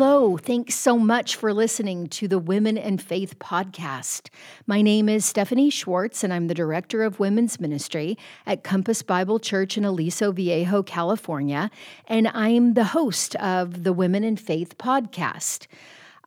Hello, thanks so much for listening to the Women and Faith podcast. My name is Stephanie Schwartz, and I'm the Director of Women's Ministry at Compass Bible Church in Aliso Viejo, California, and I'm the host of the Women and Faith podcast.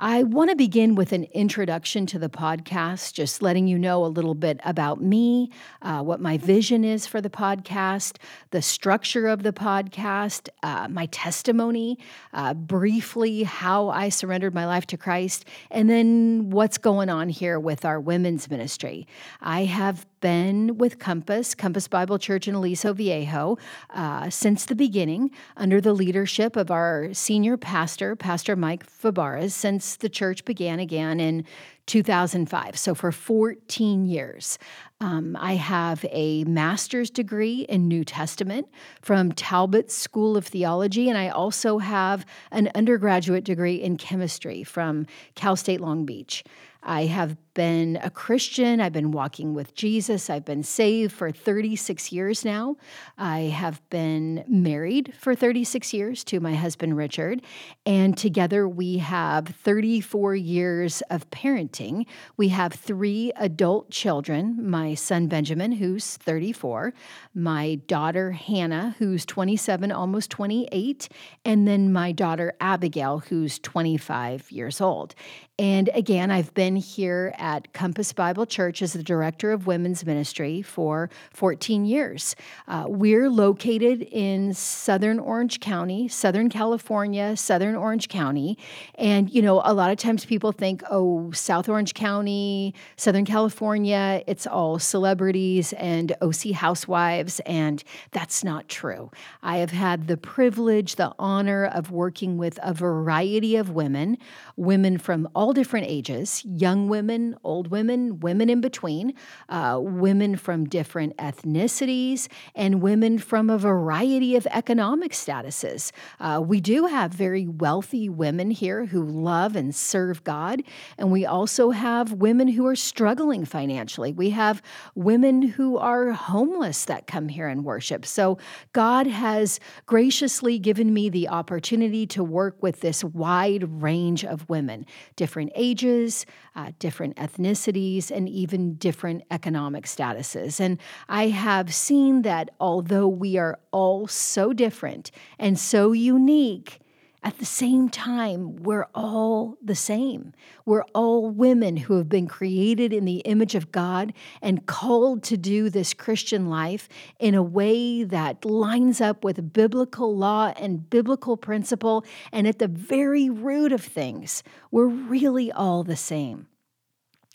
I want to begin with an introduction to the podcast, just letting you know a little bit about me, uh, what my vision is for the podcast, the structure of the podcast, uh, my testimony, uh, briefly how I surrendered my life to Christ, and then what's going on here with our women's ministry. I have been with Compass, Compass Bible Church in Aliso Viejo, uh, since the beginning, under the leadership of our senior pastor, Pastor Mike Fabarez, since the church began again in 2005. So for 14 years. Um, I have a master's degree in New Testament from Talbot School of Theology, and I also have an undergraduate degree in chemistry from Cal State Long Beach. I have been a Christian. I've been walking with Jesus. I've been saved for 36 years now. I have been married for 36 years to my husband, Richard. And together we have 34 years of parenting. We have three adult children my son, Benjamin, who's 34, my daughter, Hannah, who's 27, almost 28, and then my daughter, Abigail, who's 25 years old. And again, I've been here at Compass Bible Church as the director of women's ministry for 14 years. Uh, we're located in Southern Orange County, Southern California, Southern Orange County. And, you know, a lot of times people think, oh, South Orange County, Southern California, it's all celebrities and OC housewives. And that's not true. I have had the privilege, the honor of working with a variety of women, women from all different ages, young women, old women, women in between, uh, women from different ethnicities, and women from a variety of economic statuses. Uh, we do have very wealthy women here who love and serve God, and we also have women who are struggling financially. We have women who are homeless that come here and worship. So God has graciously given me the opportunity to work with this wide range of women, different ages, uh, different ethnicities, and even different economic statuses. And I have seen that although we are all so different and so unique, at the same time, we're all the same. We're all women who have been created in the image of God and called to do this Christian life in a way that lines up with biblical law and biblical principle. And at the very root of things, we're really all the same.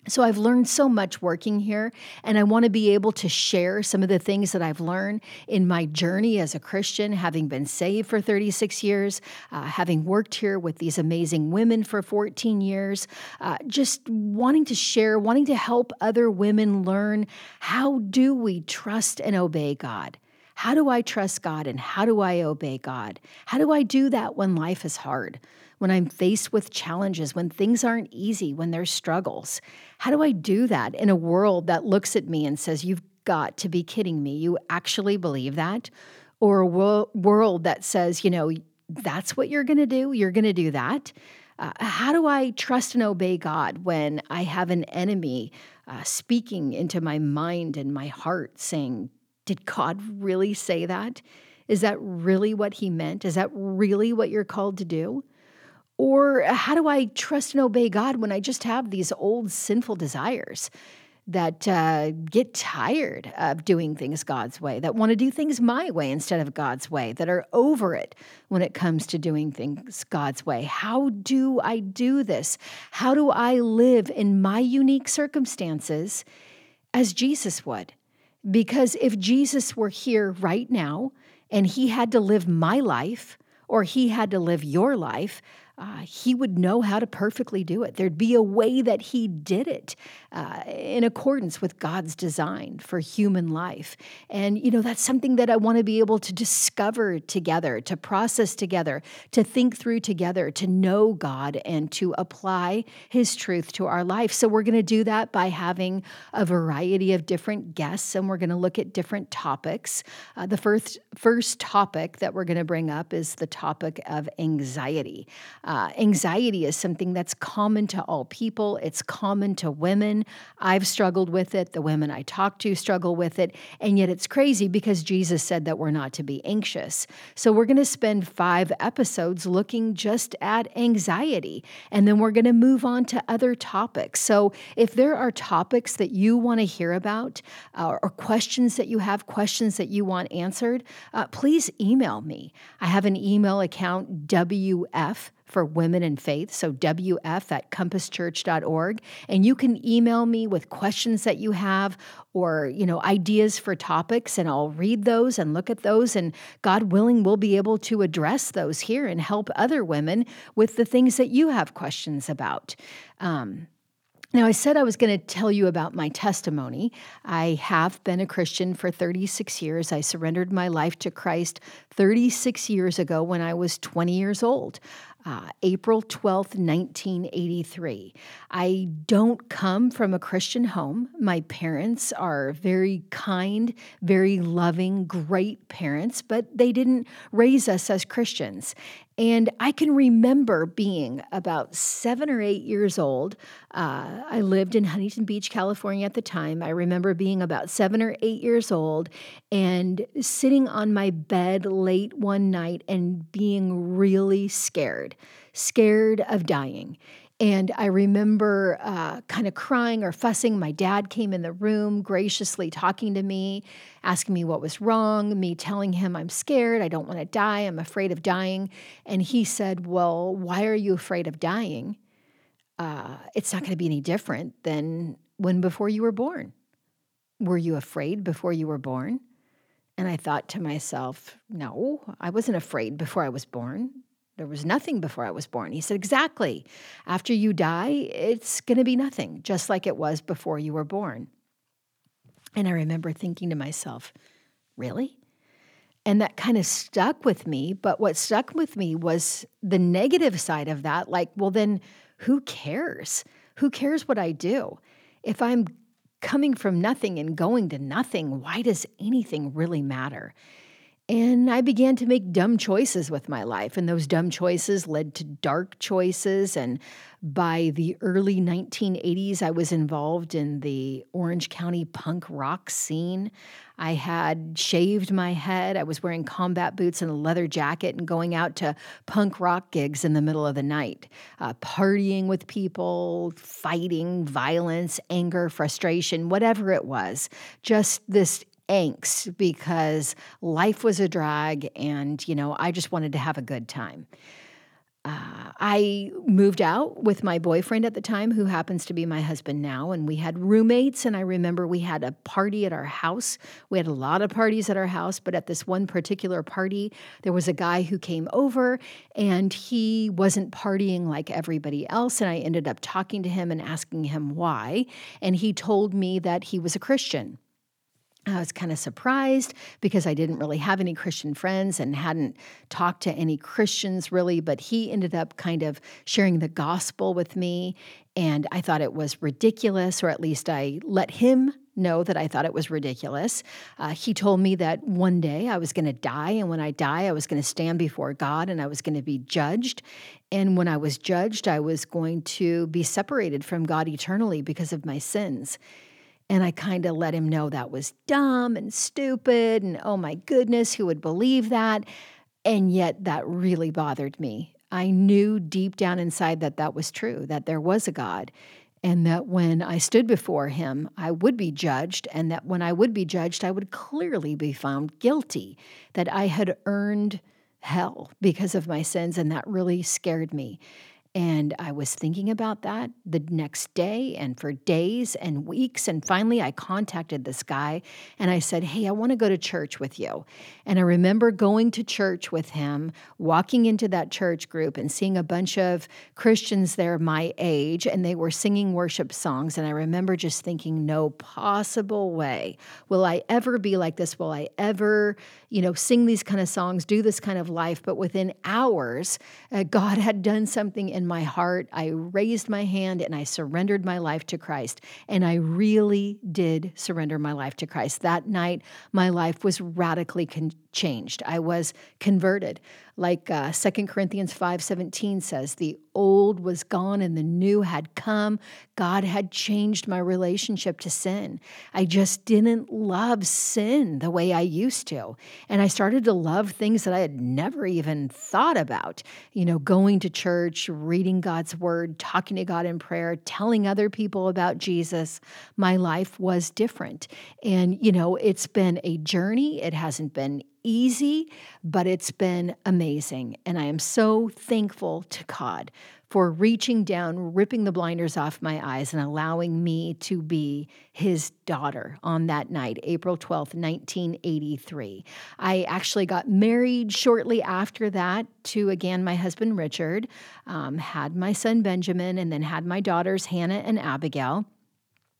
So I've learned so much working here, and I want to be able to share some of the things that I've learned in my journey as a Christian, having been saved for 36 years, uh, having worked here with these amazing women for 14 years, uh, just wanting to share, wanting to help other women learn how do we trust and obey God. How do I trust God and how do I obey God? How do I do that when life is hard? When I'm faced with challenges, when things aren't easy, when there's struggles? How do I do that in a world that looks at me and says, You've got to be kidding me? You actually believe that? Or a wo- world that says, You know, that's what you're going to do? You're going to do that? Uh, how do I trust and obey God when I have an enemy uh, speaking into my mind and my heart saying, Did God really say that? Is that really what he meant? Is that really what you're called to do? Or how do I trust and obey God when I just have these old sinful desires that uh, get tired of doing things God's way, that want to do things my way instead of God's way, that are over it when it comes to doing things God's way? How do I do this? How do I live in my unique circumstances as Jesus would? Because if Jesus were here right now and he had to live my life, or he had to live your life, uh, he would know how to perfectly do it. There'd be a way that he did it uh, in accordance with God's design for human life. And, you know, that's something that I want to be able to discover together, to process together, to think through together, to know God and to apply his truth to our life. So we're going to do that by having a variety of different guests and we're going to look at different topics. Uh, the first, first topic that we're going to bring up is the topic of anxiety. Uh, anxiety is something that's common to all people, it's common to women. I've struggled with it. The women I talk to struggle with it. And yet it's crazy because Jesus said that we're not to be anxious. So we're going to spend five episodes looking just at anxiety. And then we're going to move on to other topics. So if there are topics that you want to hear about uh, or questions that you have, questions that you want answered, uh, please email me. I have an email account, WF for Women in Faith, so WF at compasschurch.org. And you can email me with questions that you have or, you know, ideas for topics, and I'll read those and look at those. And God willing, we'll be able to address those here and help other women with the things that you have questions about. Um, now, I said I was going to tell you about my testimony. I have been a Christian for 36 years. I surrendered my life to Christ 36 years ago when I was 20 years old uh, April 12th, 1983. I don't come from a Christian home. My parents are very kind, very loving, great parents, but they didn't raise us as Christians. And I can remember being about seven or eight years old. Uh, I lived in Huntington Beach, California at the time. I remember being about seven or eight years old and sitting on my bed late one night and being really scared, scared of dying. And I remember uh, kind of crying or fussing. My dad came in the room, graciously talking to me, asking me what was wrong, me telling him I'm scared, I don't want to die, I'm afraid of dying. And he said, Well, why are you afraid of dying? Uh, it's not going to be any different than when before you were born. Were you afraid before you were born? And I thought to myself, no, I wasn't afraid before I was born. There was nothing before I was born. He said, Exactly. After you die, it's going to be nothing, just like it was before you were born. And I remember thinking to myself, Really? And that kind of stuck with me. But what stuck with me was the negative side of that. Like, well, then who cares? Who cares what I do? If I'm coming from nothing and going to nothing, why does anything really matter? And I began to make dumb choices with my life. And those dumb choices led to dark choices. And by the early 1980s, I was involved in the Orange County punk rock scene. I had shaved my head. I was wearing combat boots and a leather jacket and going out to punk rock gigs in the middle of the night, uh, partying with people, fighting, violence, anger, frustration, whatever it was. Just this angst because life was a drag and, you know, I just wanted to have a good time. Uh, I moved out with my boyfriend at the time, who happens to be my husband now, and we had roommates. And I remember we had a party at our house. We had a lot of parties at our house, but at this one particular party, there was a guy who came over and he wasn't partying like everybody else. And I ended up talking to him and asking him why. And he told me that he was a Christian. I was kind of surprised because I didn't really have any Christian friends and hadn't talked to any Christians really, but he ended up kind of sharing the gospel with me. And I thought it was ridiculous, or at least I let him know that I thought it was ridiculous. Uh, he told me that one day I was going to die, and when I die, I was going to stand before God and I was going to be judged. And when I was judged, I was going to be separated from God eternally because of my sins. And I kind of let him know that was dumb and stupid. And oh my goodness, who would believe that? And yet that really bothered me. I knew deep down inside that that was true, that there was a God, and that when I stood before him, I would be judged, and that when I would be judged, I would clearly be found guilty, that I had earned hell because of my sins, and that really scared me. And I was thinking about that the next day and for days and weeks. And finally, I contacted this guy and I said, Hey, I want to go to church with you. And I remember going to church with him, walking into that church group and seeing a bunch of Christians there my age, and they were singing worship songs. And I remember just thinking, No possible way will I ever be like this. Will I ever, you know, sing these kind of songs, do this kind of life? But within hours, uh, God had done something in my heart. I raised my hand and I surrendered my life to Christ. And I really did surrender my life to Christ. That night, my life was radically con- changed. I was converted. like uh, 2 Corinthians 5:17 says, "The old was gone and the new had come. God had changed my relationship to sin. I just didn't love sin the way I used to. And I started to love things that I had never even thought about. You know, going to church, reading God's word, talking to God in prayer, telling other people about Jesus. My life was different. And, you know, it's been a journey. It hasn't been easy, but it's been amazing. And I am so thankful to God for reaching down, ripping the blinders off my eyes, and allowing me to be his daughter on that night, April 12th, 1983. I actually got married shortly after that to, again, my husband Richard, um, had my son Benjamin, and then had my daughters Hannah and Abigail.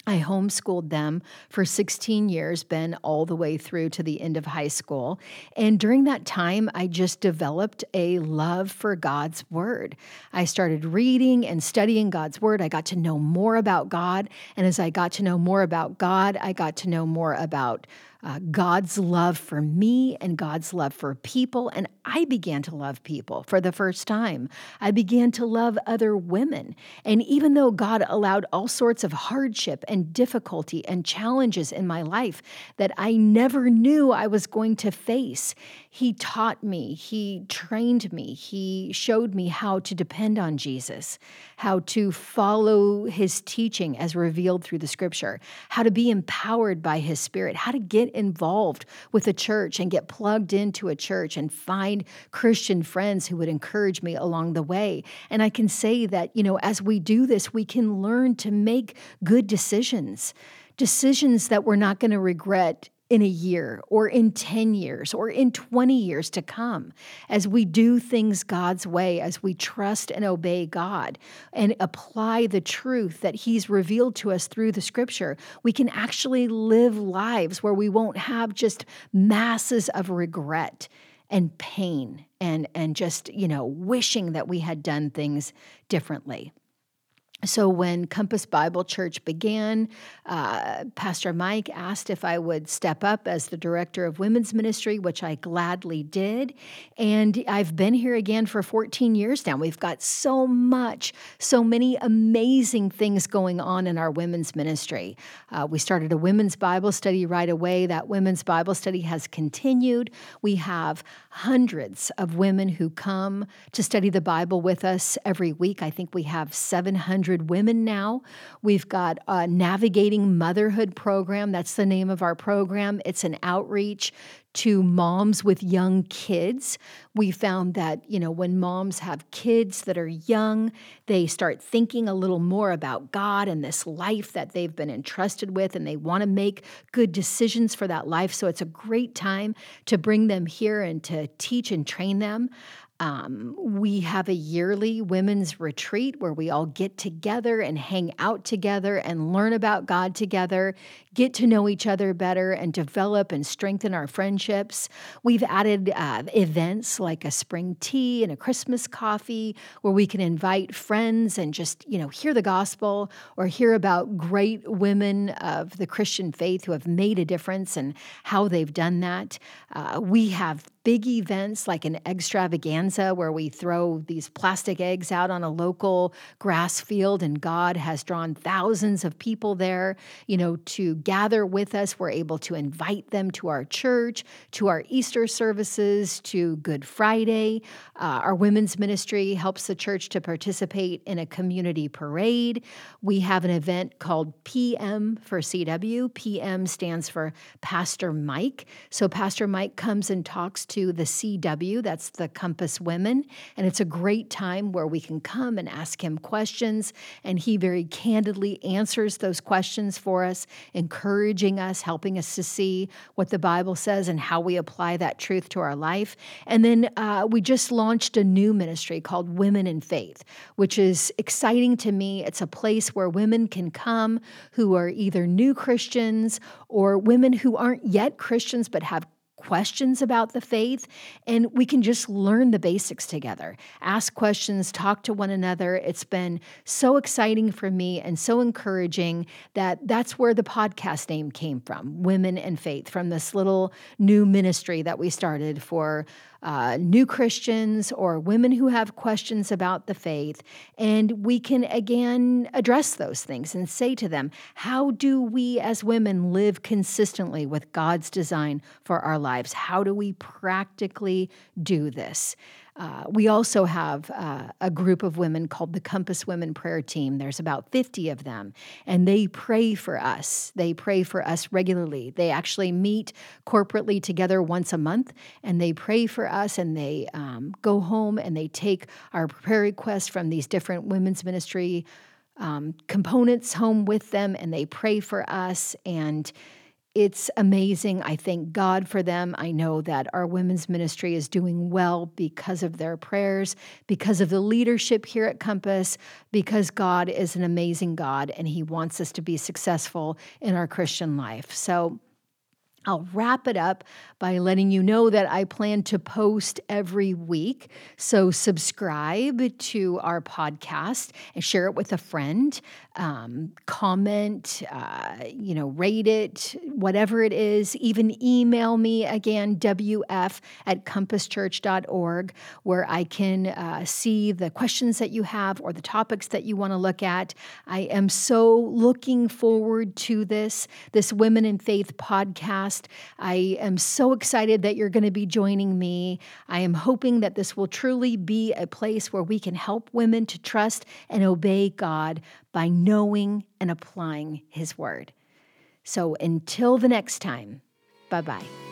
I homeschooled them for 16 years, been all the way through to the end of high school. And during that time, I just developed a love for God's Word. I started reading and studying God's Word. I got to know more about God. And as I got to know more about God, I got to know more about uh, God's love for me and God's love for people. And I began to love people for the first time. I began to love other women. And even though God allowed all sorts of hardship and difficulty and challenges in my life that I never knew I was going to face, He taught me, He trained me, He showed me how to depend on Jesus, how to follow His teaching as revealed through the scripture, how to be empowered by His Spirit, how to get involved with a church and get plugged into a church and find Christian friends who would encourage me along the way. And I can say that, you know, as we do this, we can learn to make good decisions, decisions that we're not going to regret in a year or in 10 years or in 20 years to come as we do things God's way, as we trust and obey God and apply the truth that He's revealed to us through the scripture, we can actually live lives where we won't have just masses of regret and pain and, and just, you know, wishing that we had done things differently. So, when Compass Bible Church began, uh, Pastor Mike asked if I would step up as the director of women's ministry, which I gladly did. And I've been here again for 14 years now. We've got so much, so many amazing things going on in our women's ministry. Uh, we started a women's Bible study right away. That women's Bible study has continued. We have hundreds of women who come to study the Bible with us every week. I think we have 700 women now. We've got a Navigating Motherhood program. That's the name of our program. It's an outreach to moms with young kids. We found that, you know, when moms have kids that are young, they start thinking a little more about God and this life that they've been entrusted with, and they want to make good decisions for that life. So it's a great time to bring them here and to teach and train them. Um, we have a yearly women's retreat where we all get together and hang out together and learn about God together, get to know each other better, and develop and strengthen our friendships. We've added uh, events like a spring tea and a Christmas coffee where we can invite friends and just, you know, hear the gospel or hear about great women of the Christian faith who have made a difference and how they've done that. Uh, we have big events like an extravaganza where we throw these plastic eggs out on a local grass field and God has drawn thousands of people there, you know, to gather with us. We're able to invite them to our church, to our Easter services, to Good Friday. Uh, our women's ministry helps the church to participate in a community parade. We have an event called PM for CW. PM stands for Pastor Mike. So Pastor Mike comes and talks to to the CW, that's the Compass Women. And it's a great time where we can come and ask him questions. And he very candidly answers those questions for us, encouraging us, helping us to see what the Bible says and how we apply that truth to our life. And then uh, we just launched a new ministry called Women in Faith, which is exciting to me. It's a place where women can come who are either new Christians or women who aren't yet Christians but have questions about the faith, and we can just learn the basics together. Ask questions, talk to one another. It's been so exciting for me and so encouraging that that's where the podcast name came from Women and Faith, from this little new ministry that we started for uh, new Christians or women who have questions about the faith. And we can again address those things and say to them, How do we as women live consistently with God's design for our lives? How do we practically do this? Uh, we also have uh, a group of women called the Compass Women Prayer Team. There's about 50 of them, and they pray for us. They pray for us regularly. They actually meet corporately together once a month, and they pray for us, and they um, go home and they take our prayer requests from these different women's ministry um, components home with them, and they pray for us. And it's amazing. I thank God for them. I know that our women's ministry is doing well because of their prayers, because of the leadership here at Compass, because God is an amazing God and He wants us to be successful in our Christian life. So, I'll wrap it up by letting you know that I plan to post every week. So, subscribe to our podcast and share it with a friend. Um, comment, uh, you know, rate it, whatever it is. Even email me again, wf at compasschurch.org, where I can uh, see the questions that you have or the topics that you want to look at. I am so looking forward to this, this Women in Faith podcast podcast. I am so excited that you're going to be joining me. I am hoping that this will truly be a place where we can help women to trust and obey God by knowing and applying His Word. So until the next time, bye bye.